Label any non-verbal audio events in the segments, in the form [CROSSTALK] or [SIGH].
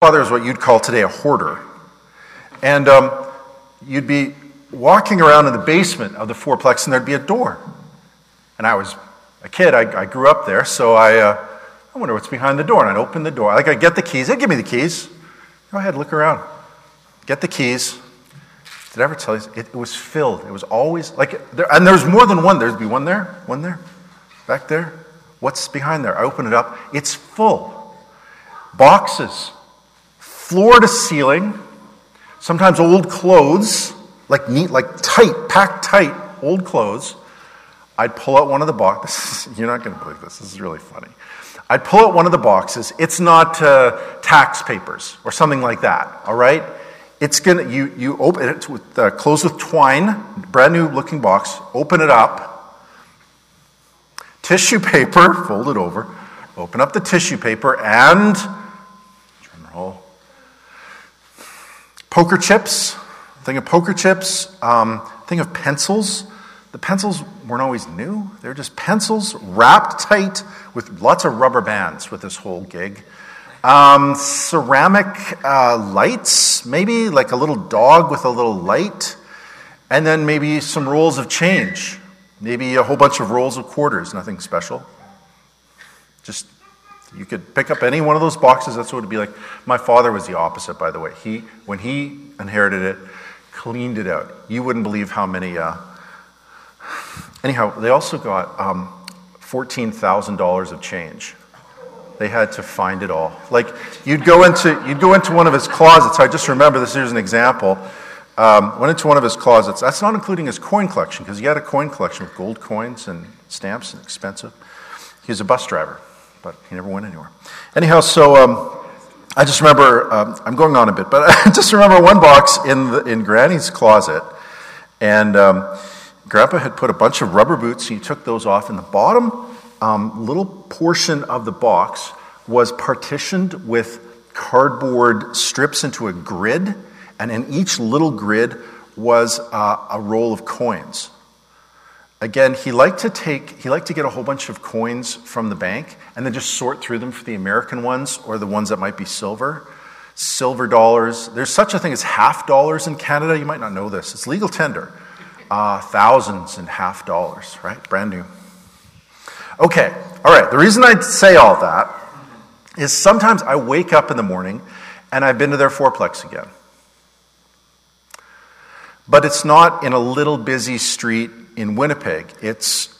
father is what you'd call today a hoarder. And um, you'd be walking around in the basement of the fourplex and there'd be a door. And I was a kid, I, I grew up there, so I, uh, I wonder what's behind the door. And I'd open the door. Like, I'd get the keys. They'd give me the keys. Go ahead, look around. Get the keys. Did I ever tell you? It, it was filled. It was always like, there, and there was more than one. There'd be one there, one there, back there. What's behind there? I open it up. It's full. Boxes, floor to ceiling, sometimes old clothes, like neat, like tight, packed tight, old clothes. I'd pull out one of the boxes. [LAUGHS] You're not going to believe this. This is really funny. I'd pull out one of the boxes. It's not uh, tax papers or something like that, all right? It's gonna, you, you open it with, uh, close with twine, brand new looking box, open it up, tissue paper, [LAUGHS] fold it over, open up the tissue paper, and, drum roll, poker chips, thing of poker chips, um, thing of pencils, the pencils weren't always new. They were just pencils wrapped tight with lots of rubber bands with this whole gig. Um, ceramic uh, lights, maybe like a little dog with a little light. And then maybe some rolls of change. Maybe a whole bunch of rolls of quarters, nothing special. Just, you could pick up any one of those boxes, that's what it would be like. My father was the opposite, by the way. He, when he inherited it, cleaned it out. You wouldn't believe how many uh, Anyhow, they also got um, $14,000 of change. They had to find it all. Like you'd go into you'd go into one of his closets. I just remember this. Here's an example. Um, went into one of his closets. That's not including his coin collection because he had a coin collection with gold coins and stamps and expensive. He was a bus driver, but he never went anywhere. Anyhow, so um, I just remember um, I'm going on a bit, but [LAUGHS] I just remember one box in the, in Granny's closet, and um, Grandpa had put a bunch of rubber boots, and he took those off, and the bottom um, little portion of the box was partitioned with cardboard strips into a grid, and in each little grid was uh, a roll of coins. Again, he liked to take, he liked to get a whole bunch of coins from the bank and then just sort through them for the American ones or the ones that might be silver. Silver dollars. There's such a thing as half dollars in Canada. You might not know this. It's legal tender uh, thousands and half dollars, right? Brand new. Okay, all right. The reason I say all that is sometimes I wake up in the morning and I've been to their fourplex again. But it's not in a little busy street in Winnipeg. It's,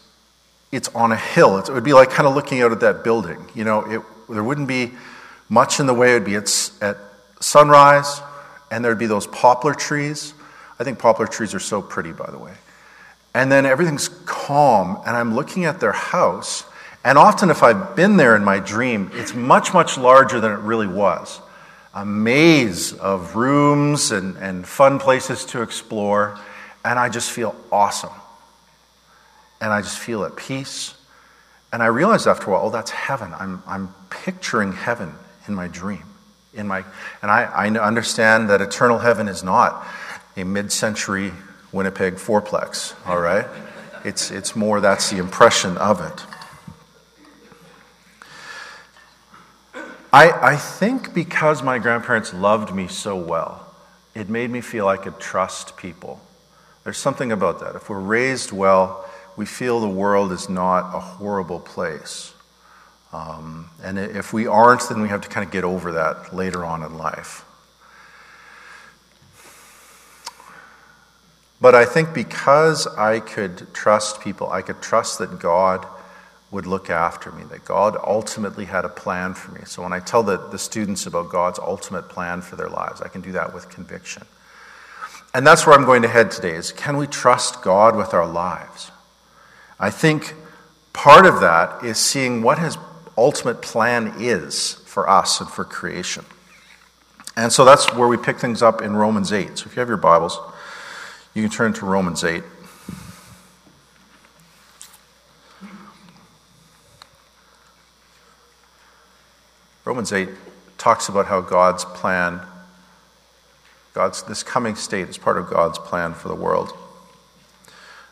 it's on a hill. It would be like kind of looking out at that building. You know, it, there wouldn't be much in the way. It would be at, at sunrise, and there'd be those poplar trees I think poplar trees are so pretty, by the way. And then everything's calm, and I'm looking at their house. And often, if I've been there in my dream, it's much, much larger than it really was. A maze of rooms and, and fun places to explore. And I just feel awesome. And I just feel at peace. And I realized after a while, oh, that's heaven. I'm, I'm picturing heaven in my dream. In my, and I, I understand that eternal heaven is not a mid century Winnipeg fourplex, all right? It's, it's more that's the impression of it. I, I think because my grandparents loved me so well, it made me feel I could trust people. There's something about that. If we're raised well, we feel the world is not a horrible place. Um, and if we aren't, then we have to kind of get over that later on in life. But I think because I could trust people, I could trust that God would look after me, that God ultimately had a plan for me. So when I tell the, the students about God's ultimate plan for their lives, I can do that with conviction. And that's where I'm going to head today is can we trust God with our lives? I think part of that is seeing what his ultimate plan is for us and for creation. And so that's where we pick things up in Romans 8. So if you have your Bibles, you can turn to Romans 8. Romans 8 talks about how God's plan, God's this coming state is part of God's plan for the world.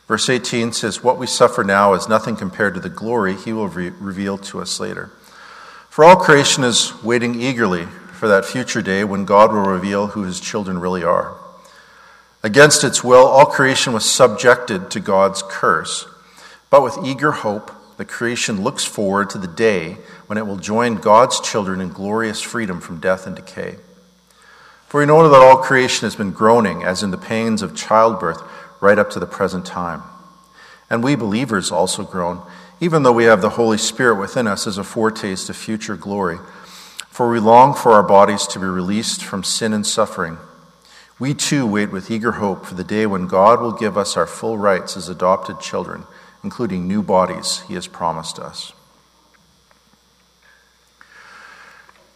Verse 18 says, What we suffer now is nothing compared to the glory he will re- reveal to us later. For all creation is waiting eagerly for that future day when God will reveal who his children really are. Against its will, all creation was subjected to God's curse. But with eager hope, the creation looks forward to the day when it will join God's children in glorious freedom from death and decay. For we know that all creation has been groaning, as in the pains of childbirth, right up to the present time. And we believers also groan, even though we have the Holy Spirit within us as a foretaste of future glory. For we long for our bodies to be released from sin and suffering. We too wait with eager hope for the day when God will give us our full rights as adopted children, including new bodies he has promised us.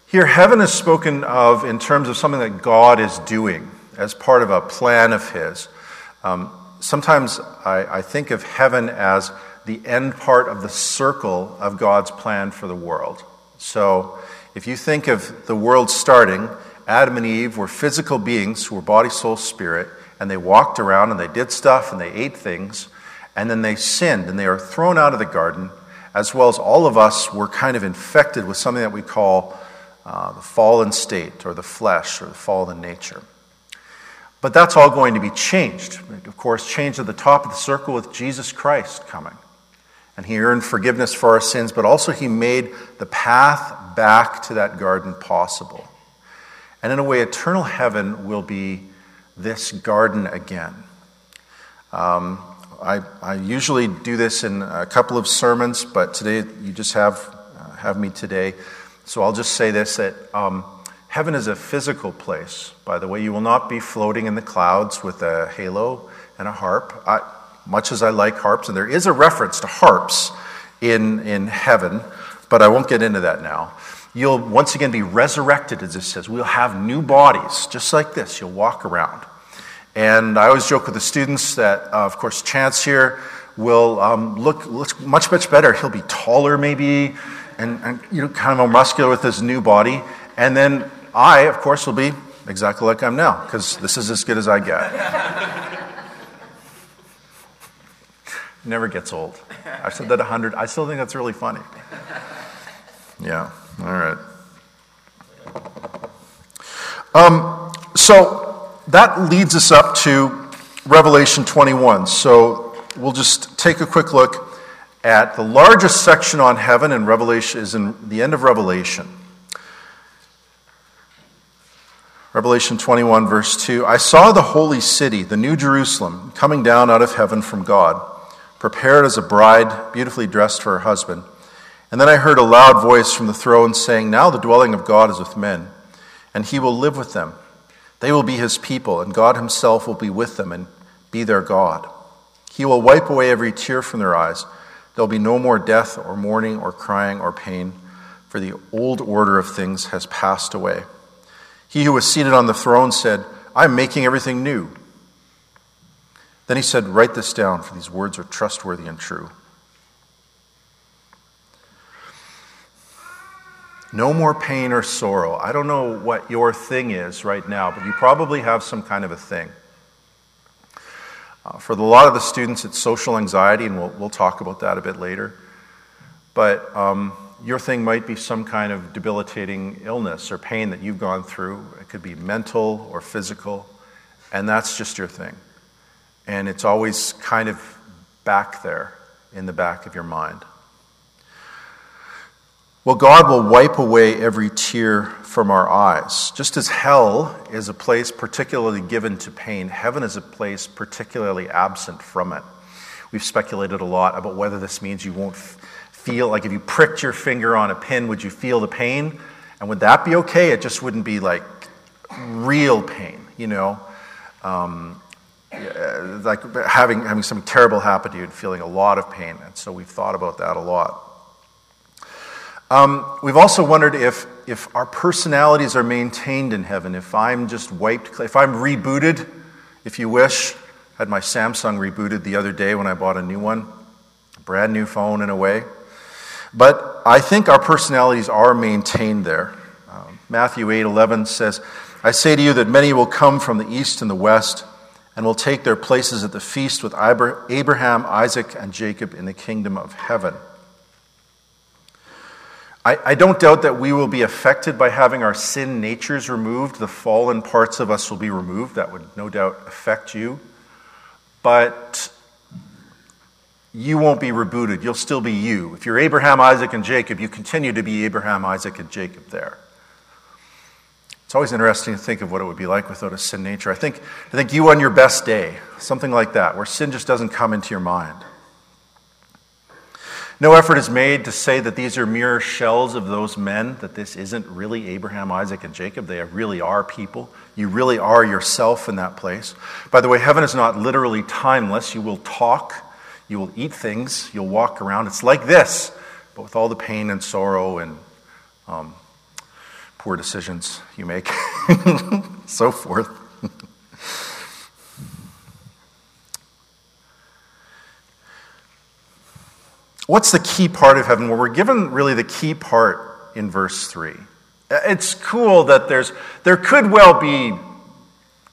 Here, heaven is spoken of in terms of something that God is doing as part of a plan of his. Um, sometimes I, I think of heaven as the end part of the circle of God's plan for the world. So, if you think of the world starting, Adam and Eve were physical beings who were body, soul, spirit, and they walked around and they did stuff and they ate things, and then they sinned and they are thrown out of the garden, as well as all of us were kind of infected with something that we call uh, the fallen state or the flesh or the fallen nature. But that's all going to be changed. Of course, changed at the top of the circle with Jesus Christ coming. And he earned forgiveness for our sins, but also he made the path back to that garden possible. And in a way, eternal heaven will be this garden again. Um, I, I, usually do this in a couple of sermons, but today you just have, uh, have me today. So I'll just say this that um, Heaven is a physical place, by the way. You will not be floating in the clouds with a halo and a harp. I, much as I like harps, and there is a reference to harps in, in heaven, but I won't get into that now. You'll once again be resurrected, as it says. We'll have new bodies, just like this. You'll walk around. And I always joke with the students that, uh, of course, Chance here will um, look, look much, much better. He'll be taller, maybe, and, and you know, kind of more muscular with his new body. And then I, of course, will be exactly like I'm now, because this is as good as I get. Never gets old. I've said that a hundred. I still think that's really funny. Yeah, all right. Um, so that leads us up to Revelation 21. So we'll just take a quick look at the largest section on heaven in Revelation is in the end of Revelation. Revelation 21, verse 2 I saw the holy city, the new Jerusalem, coming down out of heaven from God, prepared as a bride, beautifully dressed for her husband. And then I heard a loud voice from the throne saying, Now the dwelling of God is with men, and he will live with them. They will be his people, and God himself will be with them and be their God. He will wipe away every tear from their eyes. There will be no more death, or mourning, or crying, or pain, for the old order of things has passed away. He who was seated on the throne said, I'm making everything new. Then he said, Write this down, for these words are trustworthy and true. No more pain or sorrow. I don't know what your thing is right now, but you probably have some kind of a thing. Uh, for a lot of the students, it's social anxiety, and we'll, we'll talk about that a bit later. But um, your thing might be some kind of debilitating illness or pain that you've gone through. It could be mental or physical, and that's just your thing. And it's always kind of back there in the back of your mind. Well, God will wipe away every tear from our eyes. Just as hell is a place particularly given to pain, heaven is a place particularly absent from it. We've speculated a lot about whether this means you won't feel like if you pricked your finger on a pin, would you feel the pain? And would that be okay? It just wouldn't be like real pain, you know? Um, like having, having something terrible happen to you and feeling a lot of pain. And so we've thought about that a lot. Um, we've also wondered if, if our personalities are maintained in heaven, if I'm just wiped, if I'm rebooted, if you wish. I had my Samsung rebooted the other day when I bought a new one, a brand new phone in a way. But I think our personalities are maintained there. Um, Matthew 8 11 says, I say to you that many will come from the east and the west and will take their places at the feast with Abraham, Isaac, and Jacob in the kingdom of heaven. I, I don't doubt that we will be affected by having our sin natures removed. The fallen parts of us will be removed. That would no doubt affect you. But you won't be rebooted. You'll still be you. If you're Abraham, Isaac, and Jacob, you continue to be Abraham, Isaac, and Jacob there. It's always interesting to think of what it would be like without a sin nature. I think, I think you on your best day, something like that, where sin just doesn't come into your mind. No effort is made to say that these are mere shells of those men, that this isn't really Abraham, Isaac, and Jacob. They really are people. You really are yourself in that place. By the way, heaven is not literally timeless. You will talk, you will eat things, you'll walk around. It's like this, but with all the pain and sorrow and um, poor decisions you make, [LAUGHS] so forth. What's the key part of heaven? Well, we're given really the key part in verse 3. It's cool that there's, there could well be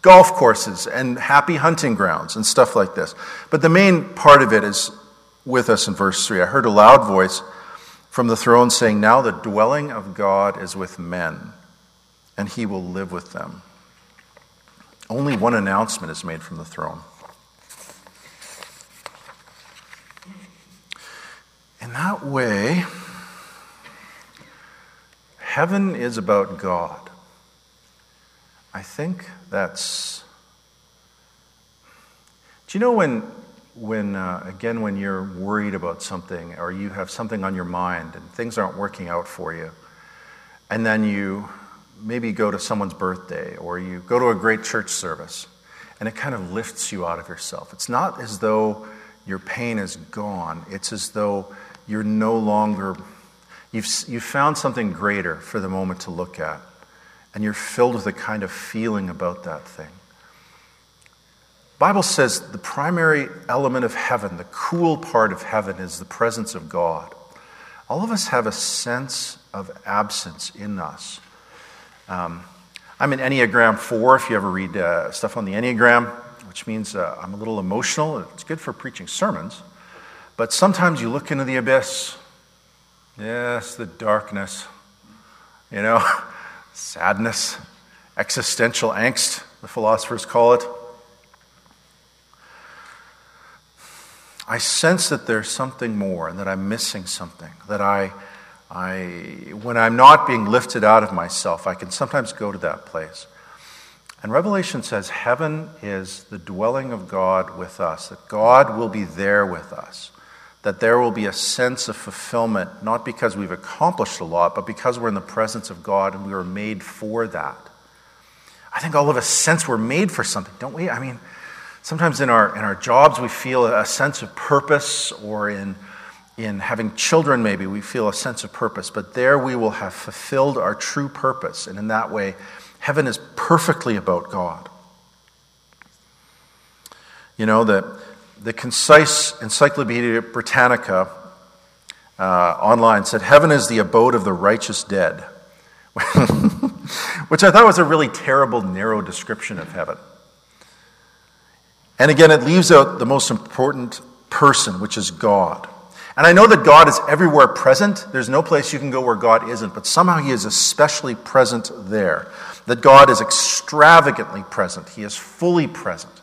golf courses and happy hunting grounds and stuff like this. But the main part of it is with us in verse 3. I heard a loud voice from the throne saying, Now the dwelling of God is with men, and he will live with them. Only one announcement is made from the throne. In that way, heaven is about God. I think that's. Do you know when when, uh, again, when you're worried about something or you have something on your mind and things aren't working out for you, and then you maybe go to someone's birthday or you go to a great church service, and it kind of lifts you out of yourself. It's not as though your pain is gone, it's as though you're no longer, you've, you've found something greater for the moment to look at, and you're filled with a kind of feeling about that thing. Bible says the primary element of heaven, the cool part of heaven, is the presence of God. All of us have a sense of absence in us. Um, I'm an Enneagram 4, if you ever read uh, stuff on the Enneagram, which means uh, I'm a little emotional. It's good for preaching sermons. But sometimes you look into the abyss. Yes, the darkness, you know, [LAUGHS] sadness, existential angst, the philosophers call it. I sense that there's something more and that I'm missing something. That I, I, when I'm not being lifted out of myself, I can sometimes go to that place. And Revelation says heaven is the dwelling of God with us, that God will be there with us, that there will be a sense of fulfillment, not because we've accomplished a lot, but because we're in the presence of God and we were made for that. I think all of us sense we're made for something, don't we? I mean, Sometimes in our, in our jobs, we feel a sense of purpose, or in, in having children, maybe we feel a sense of purpose. But there we will have fulfilled our true purpose. And in that way, heaven is perfectly about God. You know, the, the concise Encyclopedia Britannica uh, online said, Heaven is the abode of the righteous dead. [LAUGHS] Which I thought was a really terrible, narrow description of heaven. And again, it leaves out the most important person, which is God. And I know that God is everywhere present. There's no place you can go where God isn't, but somehow He is especially present there. That God is extravagantly present, He is fully present.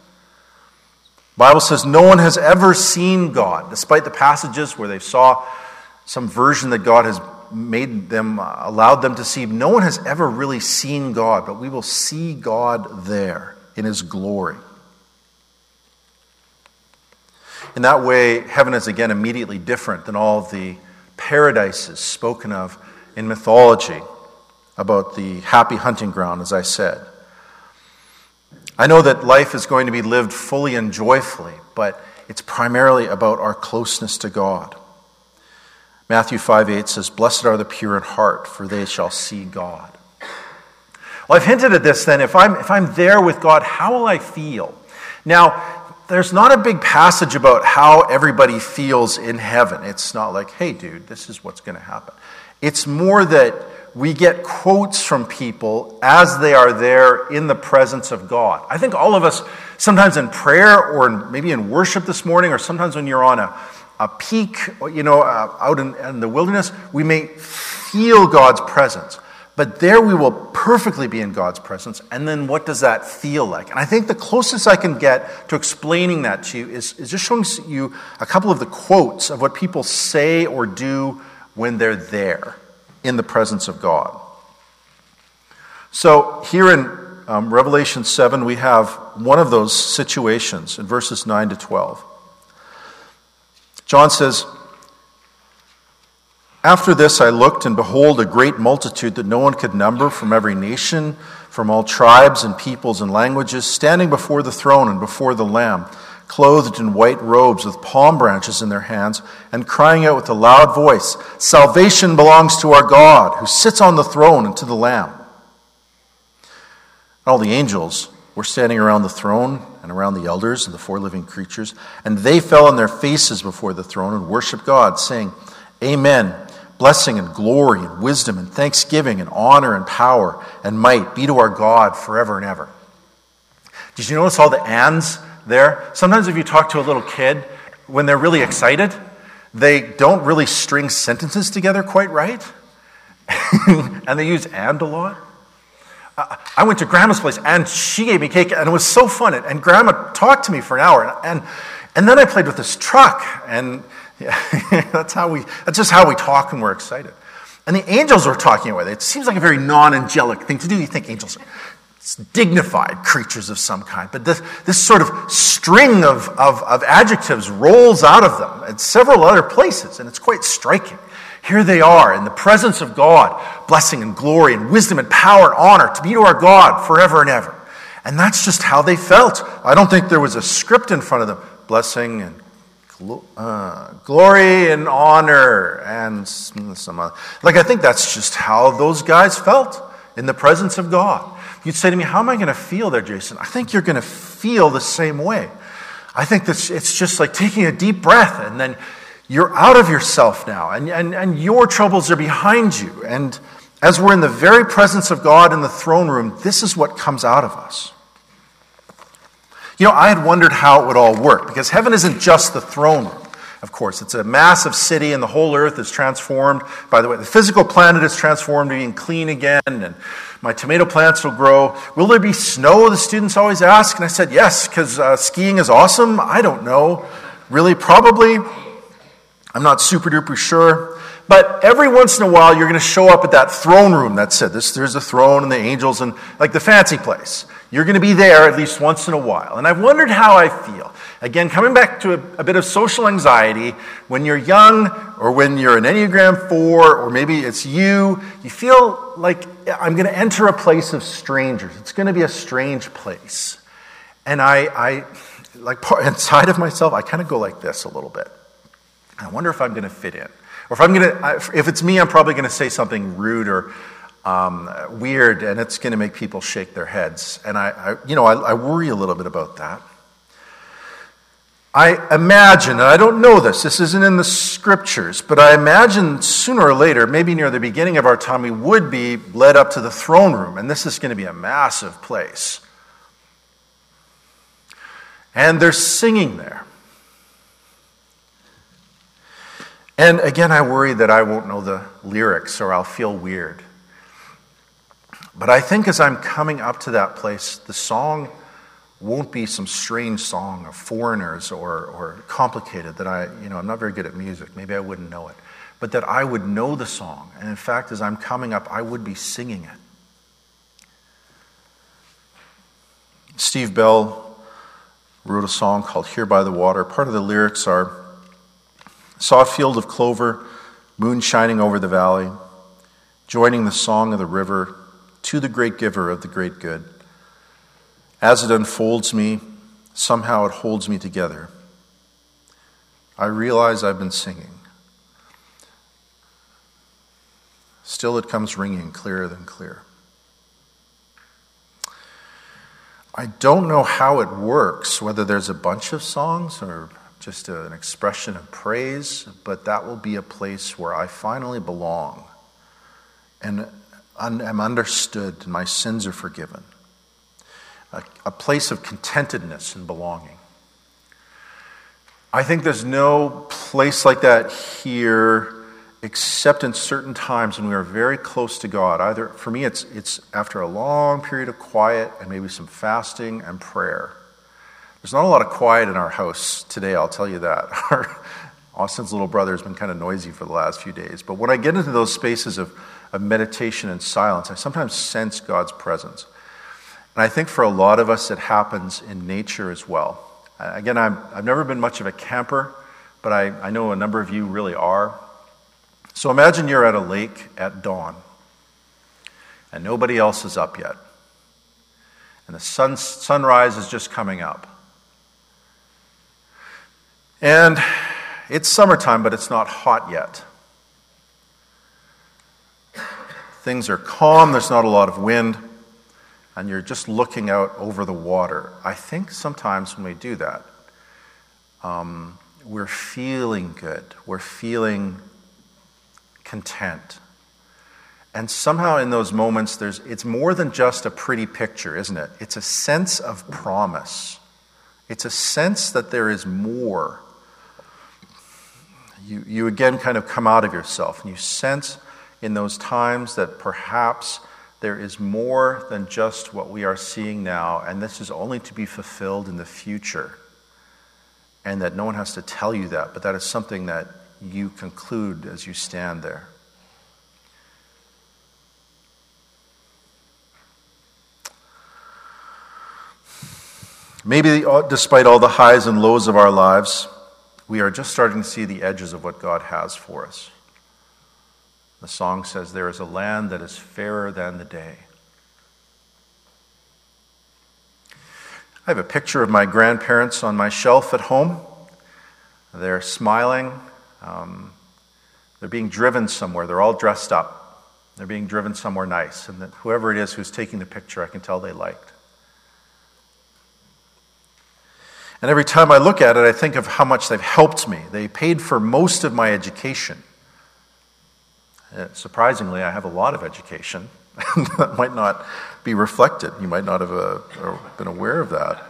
Bible says no one has ever seen God, despite the passages where they saw some version that God has made them, uh, allowed them to see. No one has ever really seen God, but we will see God there in His glory. In that way, heaven is again immediately different than all the paradises spoken of in mythology about the happy hunting ground, as I said. I know that life is going to be lived fully and joyfully, but it's primarily about our closeness to God. Matthew 5 8 says, Blessed are the pure in heart, for they shall see God. Well, I've hinted at this then. If I'm, if I'm there with God, how will I feel? Now, there's not a big passage about how everybody feels in heaven. It's not like, hey, dude, this is what's going to happen. It's more that we get quotes from people as they are there in the presence of God. I think all of us, sometimes in prayer or in, maybe in worship this morning, or sometimes when you're on a, a peak, you know, uh, out in, in the wilderness, we may feel God's presence. But there we will perfectly be in God's presence. And then what does that feel like? And I think the closest I can get to explaining that to you is, is just showing you a couple of the quotes of what people say or do when they're there in the presence of God. So here in um, Revelation 7, we have one of those situations in verses 9 to 12. John says, After this I looked, and behold, a great multitude that no one could number from every nation, from all tribes and peoples and languages, standing before the throne and before the Lamb, clothed in white robes with palm branches in their hands, and crying out with a loud voice Salvation belongs to our God, who sits on the throne, and to the Lamb. All the angels were standing around the throne and around the elders and the four living creatures, and they fell on their faces before the throne and worshiped God, saying, Amen. Blessing and glory and wisdom and thanksgiving and honor and power and might be to our God forever and ever. Did you notice all the ands there? Sometimes if you talk to a little kid, when they're really excited, they don't really string sentences together quite right. [LAUGHS] and they use and a lot. I went to grandma's place and she gave me cake and it was so fun. And grandma talked to me for an hour. And, and then I played with this truck. And yeah, [LAUGHS] that's, how we, that's just how we talk when we're excited. And the angels were talking away. It seems like a very non angelic thing to do. You think angels are dignified creatures of some kind. But this, this sort of string of, of, of adjectives rolls out of them at several other places. And it's quite striking. Here they are in the presence of God, blessing and glory and wisdom and power and honor to be to our God forever and ever. And that's just how they felt. I don't think there was a script in front of them. Blessing and uh, glory and honor and some other. Like, I think that's just how those guys felt in the presence of God. You'd say to me, How am I going to feel there, Jason? I think you're going to feel the same way. I think that it's just like taking a deep breath and then you're out of yourself now, and, and, and your troubles are behind you. And as we're in the very presence of God in the throne room, this is what comes out of us. You know, I had wondered how it would all work, because heaven isn't just the throne room. Of course, it's a massive city, and the whole earth is transformed. By the way, the physical planet is transformed, being clean again, and my tomato plants will grow. Will there be snow? The students always ask. And I said, yes, because uh, skiing is awesome. I don't know. Really, probably. I'm not super duper sure. But every once in a while, you're going to show up at that throne room. That's it. This, there's a throne and the angels and like the fancy place. You're going to be there at least once in a while. And I've wondered how I feel. Again, coming back to a, a bit of social anxiety, when you're young or when you're an Enneagram 4 or maybe it's you, you feel like I'm going to enter a place of strangers. It's going to be a strange place. And I, I like [LAUGHS] inside of myself, I kind of go like this a little bit. I wonder if I'm going to fit in. Or if I'm going to, if it's me, I'm probably going to say something rude or um, weird, and it's going to make people shake their heads. And I, I you know, I, I worry a little bit about that. I imagine, and I don't know this, this isn't in the scriptures, but I imagine sooner or later, maybe near the beginning of our time, we would be led up to the throne room, and this is going to be a massive place. And they're singing there. And again, I worry that I won't know the lyrics or I'll feel weird. But I think as I'm coming up to that place, the song won't be some strange song of foreigners or, or complicated that I, you know, I'm not very good at music. Maybe I wouldn't know it. But that I would know the song. And in fact, as I'm coming up, I would be singing it. Steve Bell wrote a song called Here by the Water. Part of the lyrics are Saw a field of clover, moon shining over the valley, joining the song of the river to the great giver of the great good. As it unfolds me, somehow it holds me together. I realize I've been singing. Still, it comes ringing clearer than clear. I don't know how it works, whether there's a bunch of songs or just an expression of praise, but that will be a place where I finally belong and am understood and my sins are forgiven. A, a place of contentedness and belonging. I think there's no place like that here except in certain times when we are very close to God. Either for me, it's, it's after a long period of quiet and maybe some fasting and prayer. There's not a lot of quiet in our house today, I'll tell you that. [LAUGHS] Austin's little brother has been kind of noisy for the last few days. But when I get into those spaces of, of meditation and silence, I sometimes sense God's presence. And I think for a lot of us, it happens in nature as well. Again, i have never been much of a camper, but I, I know a number of you really are. So imagine you're at a lake at dawn, and nobody else is up yet. And the sun, sunrise is just coming up. And it's summertime, but it's not hot yet. Things are calm, there's not a lot of wind, and you're just looking out over the water. I think sometimes when we do that, um, we're feeling good, we're feeling content. And somehow in those moments, there's, it's more than just a pretty picture, isn't it? It's a sense of promise. It's a sense that there is more you, you again kind of come out of yourself and you sense in those times that perhaps there is more than just what we are seeing now, and this is only to be fulfilled in the future. And that no one has to tell you that, but that is something that you conclude as you stand there. Maybe uh, despite all the highs and lows of our lives, we are just starting to see the edges of what God has for us. The song says, There is a land that is fairer than the day. I have a picture of my grandparents on my shelf at home. They're smiling. Um, they're being driven somewhere. They're all dressed up. They're being driven somewhere nice. And whoever it is who's taking the picture, I can tell they liked. And every time I look at it, I think of how much they've helped me. They paid for most of my education. Uh, surprisingly, I have a lot of education. [LAUGHS] that might not be reflected. You might not have uh, been aware of that.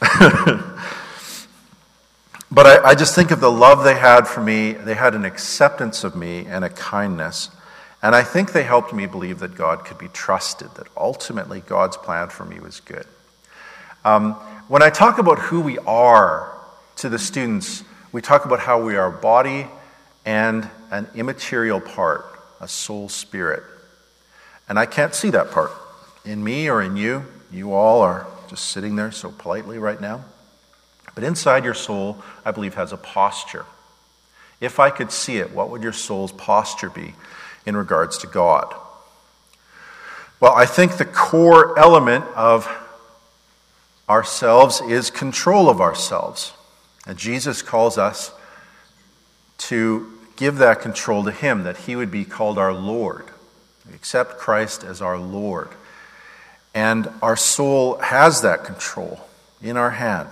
[LAUGHS] but I, I just think of the love they had for me. They had an acceptance of me and a kindness. And I think they helped me believe that God could be trusted, that ultimately God's plan for me was good. Um, when I talk about who we are to the students, we talk about how we are a body and an immaterial part, a soul spirit. And I can't see that part in me or in you. You all are just sitting there so politely right now. But inside your soul, I believe, has a posture. If I could see it, what would your soul's posture be in regards to God? Well, I think the core element of ourselves is control of ourselves. And Jesus calls us to give that control to Him, that He would be called our Lord. We accept Christ as our Lord. And our soul has that control in our hand.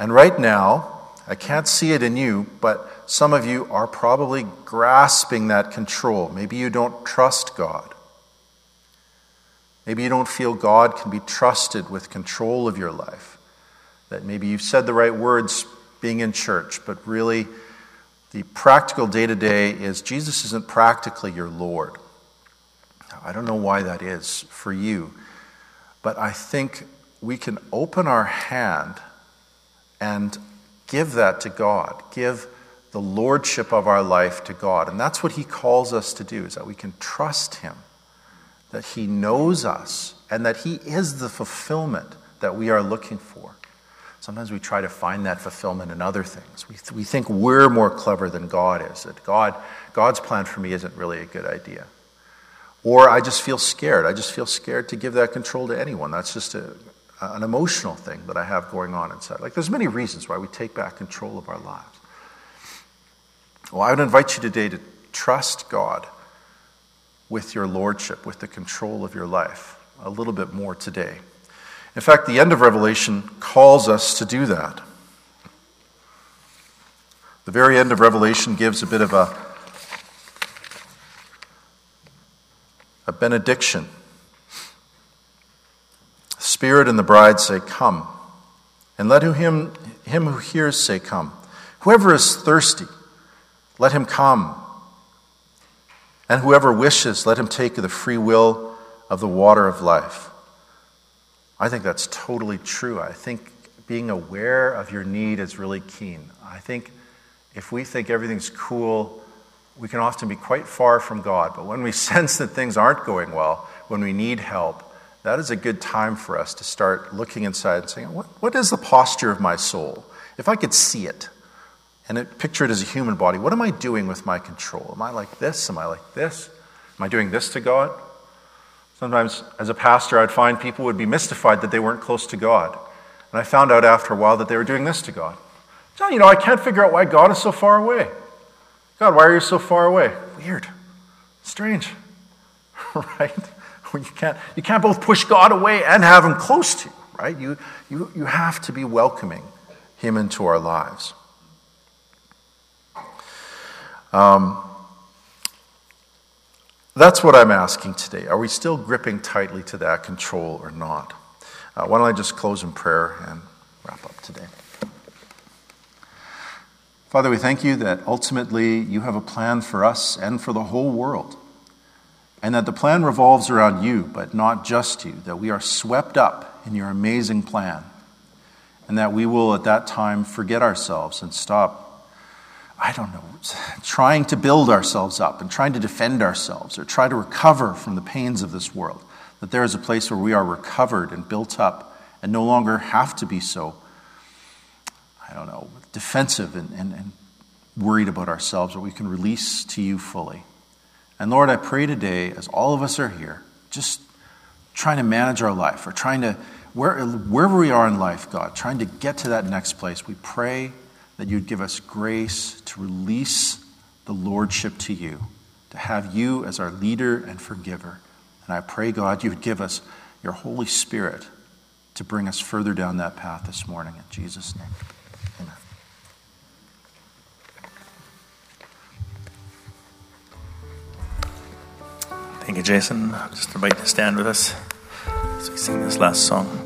And right now, I can't see it in you, but some of you are probably grasping that control. Maybe you don't trust God. Maybe you don't feel God can be trusted with control of your life. That maybe you've said the right words being in church, but really the practical day to day is Jesus isn't practically your Lord. I don't know why that is for you, but I think we can open our hand and give that to God. Give the lordship of our life to God. And that's what he calls us to do, is that we can trust him that He knows us and that He is the fulfillment that we are looking for. Sometimes we try to find that fulfillment in other things. We, th- we think we're more clever than God is, that God, God's plan for me isn't really a good idea. Or I just feel scared. I just feel scared to give that control to anyone. That's just a, an emotional thing that I have going on inside. Like, there's many reasons why we take back control of our lives. Well, I would invite you today to trust God with your lordship, with the control of your life, a little bit more today. In fact, the end of Revelation calls us to do that. The very end of Revelation gives a bit of a, a benediction. Spirit and the bride say, Come. And let him, him who hears say, Come. Whoever is thirsty, let him come. And whoever wishes, let him take the free will of the water of life. I think that's totally true. I think being aware of your need is really keen. I think if we think everything's cool, we can often be quite far from God. But when we [LAUGHS] sense that things aren't going well, when we need help, that is a good time for us to start looking inside and saying, What, what is the posture of my soul? If I could see it and it, picture it as a human body, what am I doing with my control? Am I like this? Am I like this? Am I doing this to God? Sometimes, as a pastor, I'd find people would be mystified that they weren't close to God. And I found out after a while that they were doing this to God. John, you know, I can't figure out why God is so far away. God, why are you so far away? Weird. Strange. [LAUGHS] right? You can't, you can't both push God away and have him close to you, right? You, you, you have to be welcoming him into our lives. Um, that's what I'm asking today. Are we still gripping tightly to that control or not? Uh, why don't I just close in prayer and wrap up today? Father, we thank you that ultimately you have a plan for us and for the whole world, and that the plan revolves around you, but not just you, that we are swept up in your amazing plan, and that we will at that time forget ourselves and stop I don't know, trying to build ourselves up and trying to defend ourselves or try to recover from the pains of this world. That there is a place where we are recovered and built up and no longer have to be so, I don't know, defensive and, and, and worried about ourselves, but we can release to you fully. And Lord, I pray today, as all of us are here, just trying to manage our life or trying to, where, wherever we are in life, God, trying to get to that next place, we pray that you'd give us grace to release the Lordship to you, to have you as our leader and forgiver. And I pray, God, you would give us your Holy Spirit to bring us further down that path this morning. In Jesus' name, amen. Thank you, Jason. I'll just invite you to stand with us as we sing this last song.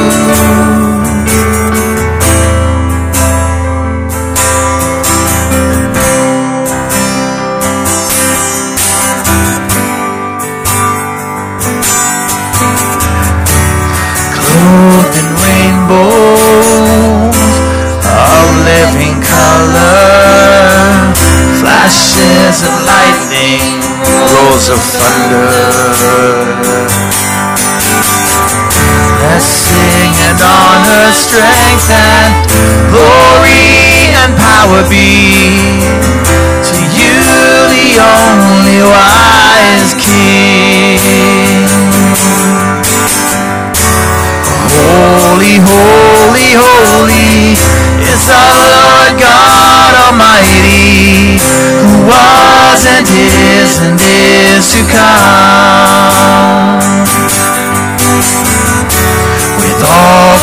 Glory and power be to you, the only wise King. Holy, holy, holy is our Lord God Almighty, who was and is and is to come.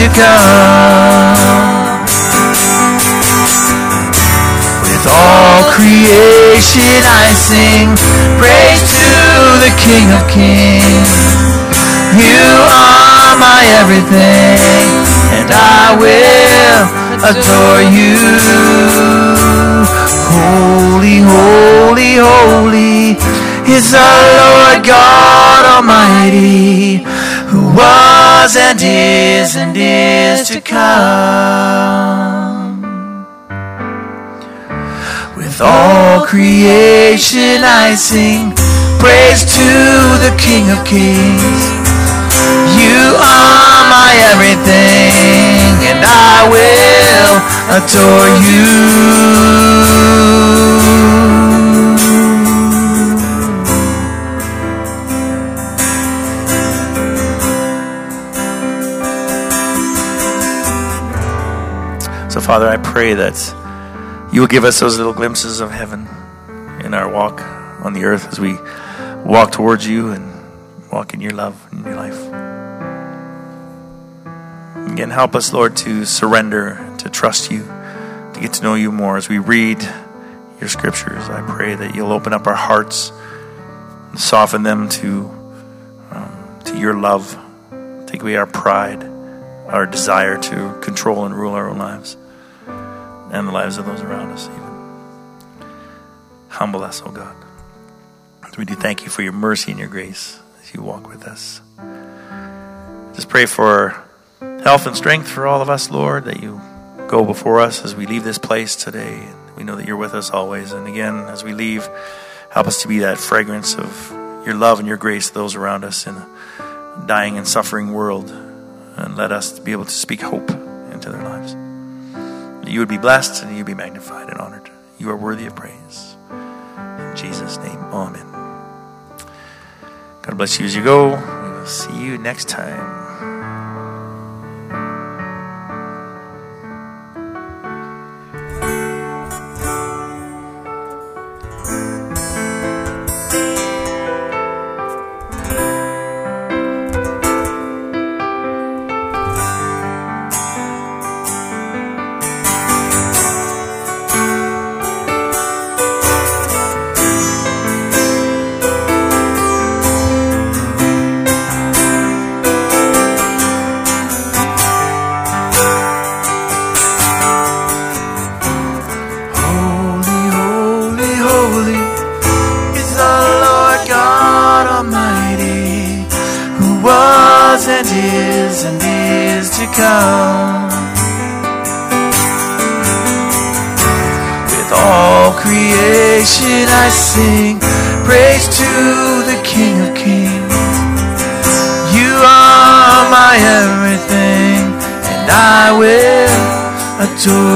To come. With all creation I sing praise to the King of Kings. You are my everything, and I will adore you. Holy, holy, holy is the Lord God Almighty, who was and is and is to come. With all creation I sing praise to the King of Kings. You are my everything, and I will adore you. Father, I pray that you will give us those little glimpses of heaven in our walk on the earth as we walk towards you and walk in your love and your life. Again, help us, Lord, to surrender, to trust you, to get to know you more as we read your scriptures. I pray that you'll open up our hearts, and soften them to um, to your love, take away our pride, our desire to control and rule our own lives and the lives of those around us, even. Humble us, O God. We do thank you for your mercy and your grace as you walk with us. Just pray for health and strength for all of us, Lord, that you go before us as we leave this place today. We know that you're with us always. And again, as we leave, help us to be that fragrance of your love and your grace to those around us in a dying and suffering world. And let us be able to speak hope. That you would be blessed and you would be magnified and honored. You are worthy of praise. In Jesus' name, amen. God bless you as you go. We will see you next time. Are